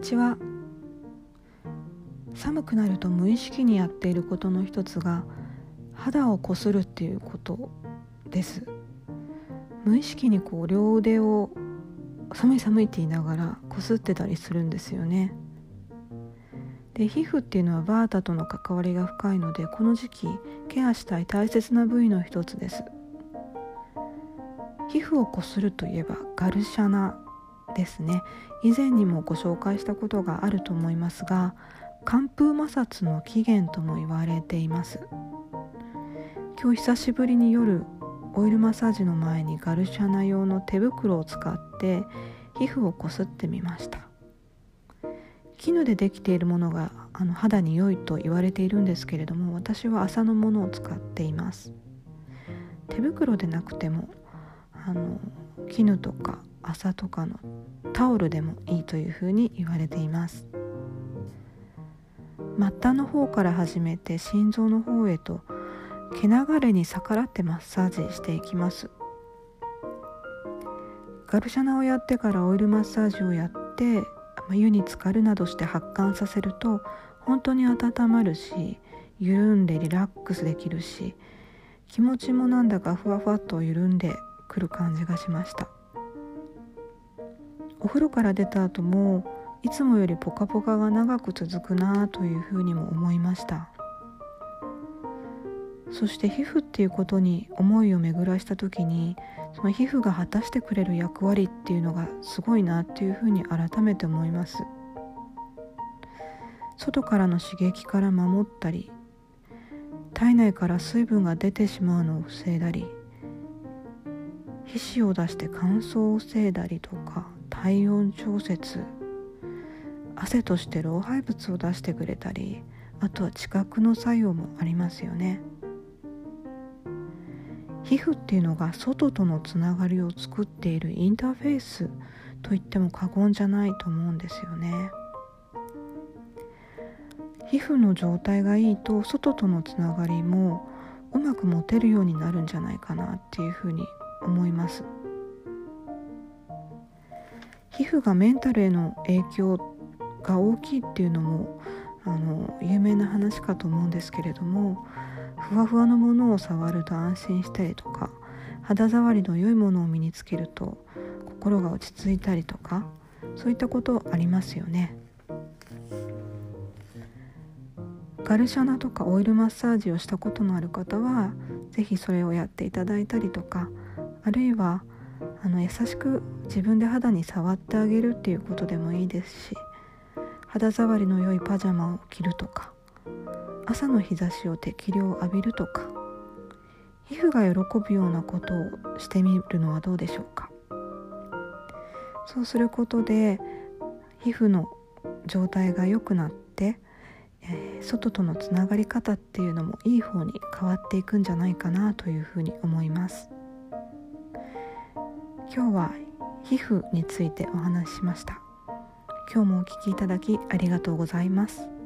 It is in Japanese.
ちは。寒くなると無意識にやっていることの一つが肌をこするっていうことです。無意識にこう両腕を寒い寒いって言いながらこすってたりするんですよね。で皮膚っていうのはバータとの関わりが深いのでこの時期ケアしたい大切な部位の一つです。皮膚をこするといえばガルシャナ。ですね。以前にもご紹介したことがあると思いますが寒風摩擦の起源とも言われています。今日久しぶりに夜オイルマッサージの前にガルシャナ用の手袋を使って皮膚をこすってみました。絹でできているものがあの肌に良いと言われているんですけれども私は麻のものを使っています。手袋でなくてもあの絹とか麻とかのタオルでもいいというふうに言われています。末端の方から始めて心臓の方へと毛流れに逆らってマッサージしていきます。ガルシャナをやってからオイルマッサージをやって湯に浸かるなどして発汗させると本当に温まるし緩んでリラックスできるし気持ちもなんだかふわふわっと緩んでくる感じがしました。お風呂から出た後もいつもよりポカポカが長く続くなというふうにも思いました。そして皮膚っていうことに思いを巡らした時にその皮膚が果たしてくれる役割っていうのがすごいなっていうふうに改めて思います。外からの刺激から守ったり体内から水分が出てしまうのを防いだり皮脂を出して乾燥を防いだりとか体温調節。汗として老廃物を出してくれたりあとは知覚の作用もありますよね。皮膚っていうのが外とのつながりを作っているインターフェースと言っても過言じゃないと思うんですよね。皮膚の状態がいいと外とのつながりもうまく持てるようになるんじゃないかなっていうふうに思います。皮膚がメンタルへの影響が大きいっていうのもあの有名な話かと思うんですけれどもふわふわのものを触ると安心したりとか肌触りの良いものを身につけると心が落ち着いたりとかそういったことありますよね。ガルシャナとかオイルマッサージをしたことのある方は是非それをやっていただいたりとかあるいはあの優しく自分で肌に触ってあげるっていうことでもいいですし肌触りの良いパジャマを着るとか朝の日差しを適量浴びるとか皮膚が喜ぶようなことをしてみるのはどうでしょうか。そうすることで皮膚の状態が良くなって、えー、外とのつながり方っていうのもいい方に変わっていくんじゃないかなというふうに思います。今日は皮膚についてお話ししました。今日もお聴きいただきありがとうございます。